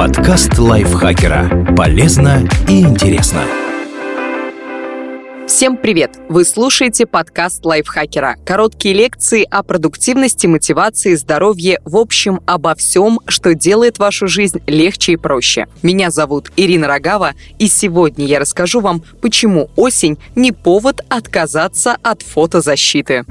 Подкаст лайфхакера. Полезно и интересно. Всем привет! Вы слушаете подкаст лайфхакера. Короткие лекции о продуктивности, мотивации, здоровье, в общем, обо всем, что делает вашу жизнь легче и проще. Меня зовут Ирина Рогава, и сегодня я расскажу вам, почему осень не повод отказаться от фотозащиты.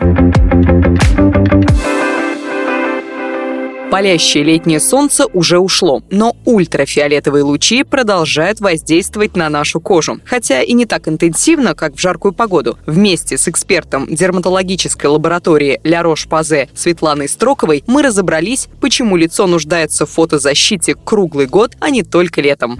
Палящее летнее солнце уже ушло, но ультрафиолетовые лучи продолжают воздействовать на нашу кожу. Хотя и не так интенсивно, как в жаркую погоду. Вместе с экспертом дерматологической лаборатории Ля Рош-Пазе Светланой Строковой мы разобрались, почему лицо нуждается в фотозащите круглый год, а не только летом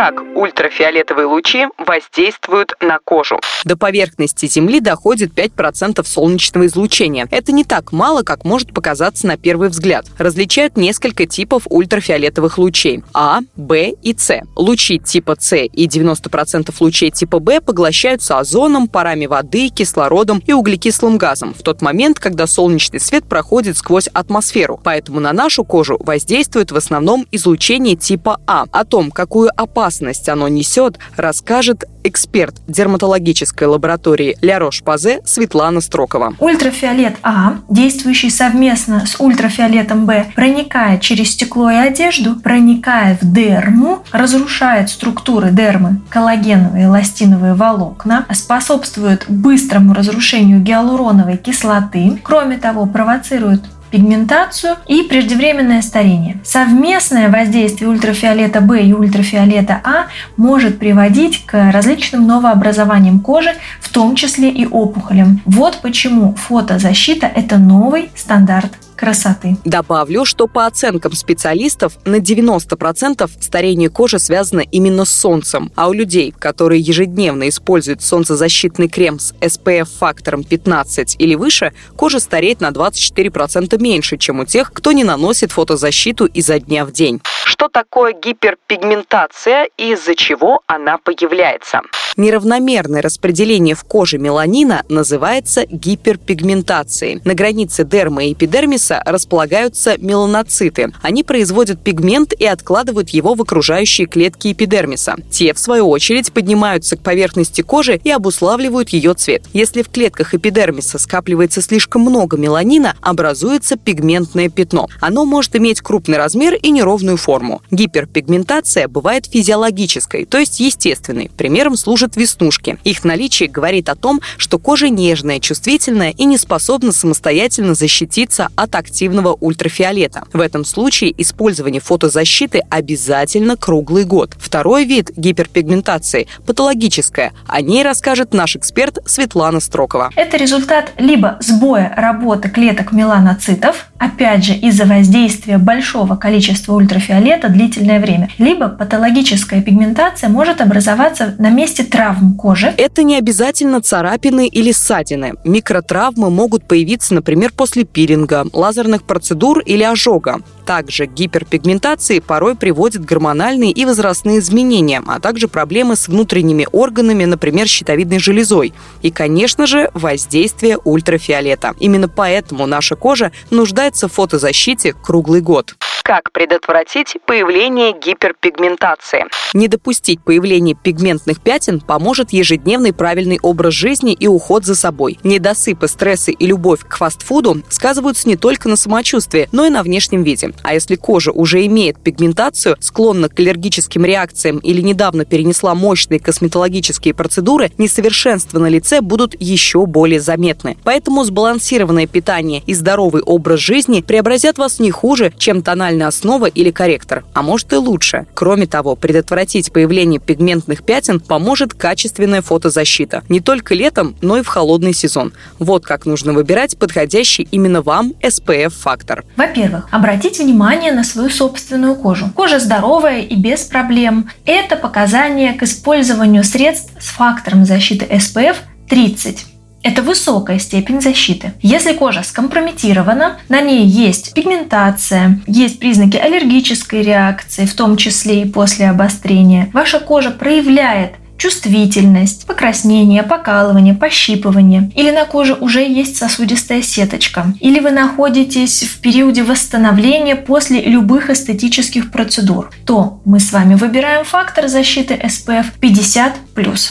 как ультрафиолетовые лучи воздействуют на кожу. До поверхности Земли доходит 5% солнечного излучения. Это не так мало, как может показаться на первый взгляд. Различают несколько типов ультрафиолетовых лучей – А, Б и С. Лучи типа С и 90% лучей типа Б поглощаются озоном, парами воды, кислородом и углекислым газом в тот момент, когда солнечный свет проходит сквозь атмосферу. Поэтому на нашу кожу воздействует в основном излучение типа А. О том, какую опасность опасность оно несет, расскажет эксперт дерматологической лаборатории Ля Рош-Пазе Светлана Строкова. Ультрафиолет А, действующий совместно с ультрафиолетом Б, проникает через стекло и одежду, проникая в дерму, разрушает структуры дермы, коллагеновые эластиновые волокна, способствует быстрому разрушению гиалуроновой кислоты, кроме того, провоцирует пигментацию и преждевременное старение. Совместное воздействие ультрафиолета В и ультрафиолета А может приводить к различным новообразованиям кожи, в том числе и опухолям. Вот почему фотозащита – это новый стандарт красоты. Добавлю, что по оценкам специалистов на 90% старение кожи связано именно с солнцем, а у людей, которые ежедневно используют солнцезащитный крем с SPF-фактором 15 или выше, кожа стареет на 24% меньше, чем у тех, кто не наносит фотозащиту изо дня в день. Что такое гиперпигментация и из-за чего она появляется? Неравномерное распределение в коже меланина называется гиперпигментацией. На границе дермы и эпидермиса располагаются меланоциты. Они производят пигмент и откладывают его в окружающие клетки эпидермиса. Те, в свою очередь, поднимаются к поверхности кожи и обуславливают ее цвет. Если в клетках эпидермиса скапливается слишком много меланина, образуется пигментное пятно. Оно может иметь крупный размер и неровную форму. Гиперпигментация бывает физиологической, то есть естественной. Примером служат веснушки. Их наличие говорит о том, что кожа нежная, чувствительная и не способна самостоятельно защититься от активного ультрафиолета. В этом случае использование фотозащиты обязательно круглый год. Второй вид гиперпигментации – патологическая. О ней расскажет наш эксперт Светлана Строкова. Это результат либо сбоя работы клеток меланоцитов, опять же из-за воздействия большого количества ультрафиолета длительное время, либо патологическая пигментация может образоваться на месте травм кожи. Это не обязательно царапины или ссадины. Микротравмы могут появиться, например, после пилинга, лазерных процедур или ожога. Также гиперпигментации порой приводят гормональные и возрастные изменения, а также проблемы с внутренними органами, например, щитовидной железой. И, конечно же, воздействие ультрафиолета. Именно поэтому наша кожа нуждается в фотозащите круглый год. Как предотвратить появление гиперпигментации? Не допустить появления пигментных пятен поможет ежедневный правильный образ жизни и уход за собой. Недосыпы, стрессы и любовь к фастфуду сказываются не только на самочувствии, но и на внешнем виде. А если кожа уже имеет пигментацию, склонна к аллергическим реакциям или недавно перенесла мощные косметологические процедуры, несовершенства на лице будут еще более заметны. Поэтому сбалансированное питание и здоровый образ жизни преобразят вас не хуже, чем тональная основа или корректор, а может и лучше. Кроме того, предотвратить появление пигментных пятен поможет качественная фотозащита. Не только летом, но и в холодный сезон. Вот как нужно выбирать подходящий именно вам SPF-фактор. Во-первых, обратите внимание на свою собственную кожу. Кожа здоровая и без проблем. Это показания к использованию средств с фактором защиты SPF 30. Это высокая степень защиты. Если кожа скомпрометирована, на ней есть пигментация, есть признаки аллергической реакции, в том числе и после обострения, ваша кожа проявляет чувствительность, покраснение, покалывание, пощипывание, или на коже уже есть сосудистая сеточка, или вы находитесь в периоде восстановления после любых эстетических процедур, то мы с вами выбираем фактор защиты SPF 50+.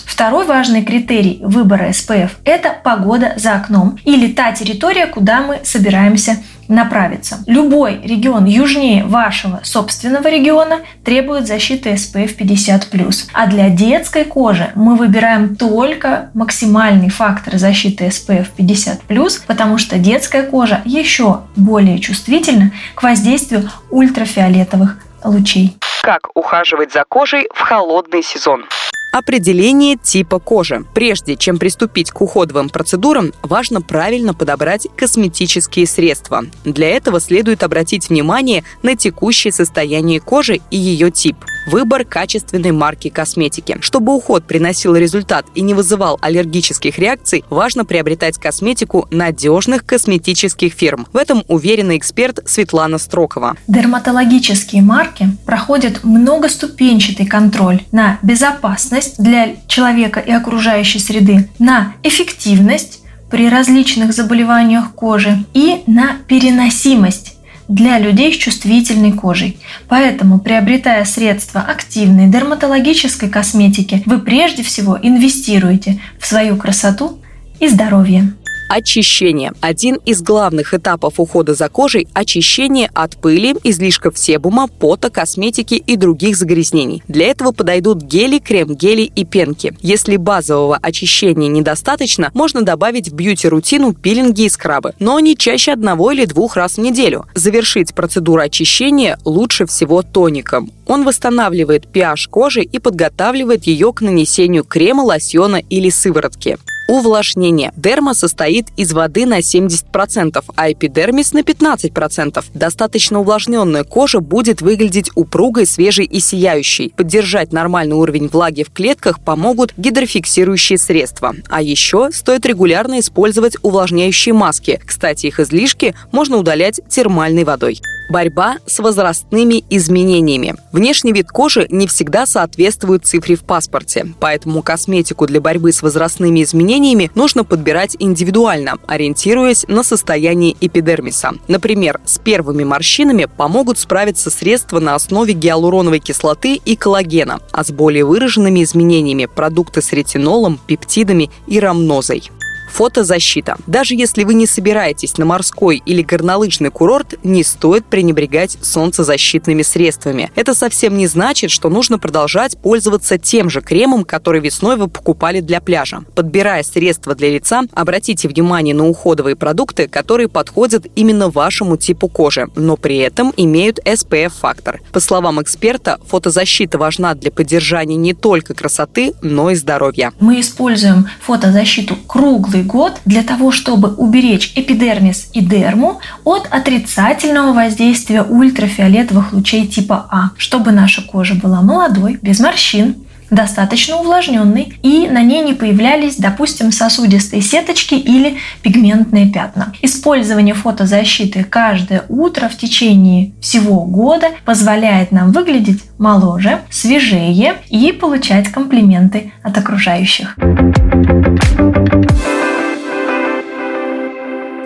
Второй важный критерий выбора SPF – это погода за окном или та территория, куда мы собираемся направиться. Любой регион южнее вашего собственного региона требует защиты SPF 50+. А для детской кожи мы выбираем только максимальный фактор защиты SPF 50+, потому что детская кожа еще более чувствительна к воздействию ультрафиолетовых лучей. Как ухаживать за кожей в холодный сезон? Определение типа кожи. Прежде чем приступить к уходовым процедурам, важно правильно подобрать косметические средства. Для этого следует обратить внимание на текущее состояние кожи и ее тип. Выбор качественной марки косметики. Чтобы уход приносил результат и не вызывал аллергических реакций, важно приобретать косметику надежных косметических фирм. В этом уверена эксперт Светлана Строкова. Дерматологические марки проходят многоступенчатый контроль на безопасность для человека и окружающей среды, на эффективность при различных заболеваниях кожи и на переносимость для людей с чувствительной кожей. Поэтому, приобретая средства активной дерматологической косметики, вы прежде всего инвестируете в свою красоту и здоровье. Очищение. Один из главных этапов ухода за кожей – очищение от пыли, излишков себума, пота, косметики и других загрязнений. Для этого подойдут гели, крем-гели и пенки. Если базового очищения недостаточно, можно добавить в бьюти-рутину пилинги и скрабы, но не чаще одного или двух раз в неделю. Завершить процедуру очищения лучше всего тоником. Он восстанавливает pH кожи и подготавливает ее к нанесению крема, лосьона или сыворотки. Увлажнение. Дерма состоит из воды на 70%, а эпидермис на 15%. Достаточно увлажненная кожа будет выглядеть упругой, свежей и сияющей. Поддержать нормальный уровень влаги в клетках помогут гидрофиксирующие средства. А еще стоит регулярно использовать увлажняющие маски. Кстати, их излишки можно удалять термальной водой. Борьба с возрастными изменениями. Внешний вид кожи не всегда соответствует цифре в паспорте, поэтому косметику для борьбы с возрастными изменениями нужно подбирать индивидуально, ориентируясь на состояние эпидермиса. Например, с первыми морщинами помогут справиться средства на основе гиалуроновой кислоты и коллагена, а с более выраженными изменениями – продукты с ретинолом, пептидами и рамнозой. Фотозащита. Даже если вы не собираетесь на морской или горнолыжный курорт, не стоит пренебрегать солнцезащитными средствами. Это совсем не значит, что нужно продолжать пользоваться тем же кремом, который весной вы покупали для пляжа. Подбирая средства для лица, обратите внимание на уходовые продукты, которые подходят именно вашему типу кожи, но при этом имеют SPF-фактор. По словам эксперта, фотозащита важна для поддержания не только красоты, но и здоровья. Мы используем фотозащиту круглый круглый год для того, чтобы уберечь эпидермис и дерму от отрицательного воздействия ультрафиолетовых лучей типа А, чтобы наша кожа была молодой, без морщин, достаточно увлажненной, и на ней не появлялись, допустим, сосудистые сеточки или пигментные пятна. Использование фотозащиты каждое утро в течение всего года позволяет нам выглядеть моложе, свежее и получать комплименты от окружающих.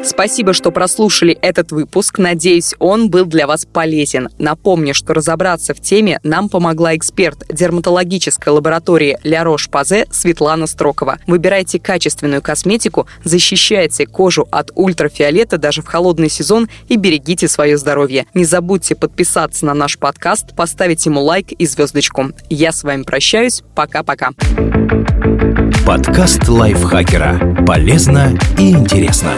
Спасибо, что прослушали этот выпуск. Надеюсь, он был для вас полезен. Напомню, что разобраться в теме нам помогла эксперт дерматологической лаборатории Ля Рош-Пазе Светлана Строкова. Выбирайте качественную косметику, защищайте кожу от ультрафиолета даже в холодный сезон и берегите свое здоровье. Не забудьте подписаться на наш подкаст, поставить ему лайк и звездочку. Я с вами прощаюсь. Пока-пока. Подкаст лайфхакера. Полезно и интересно.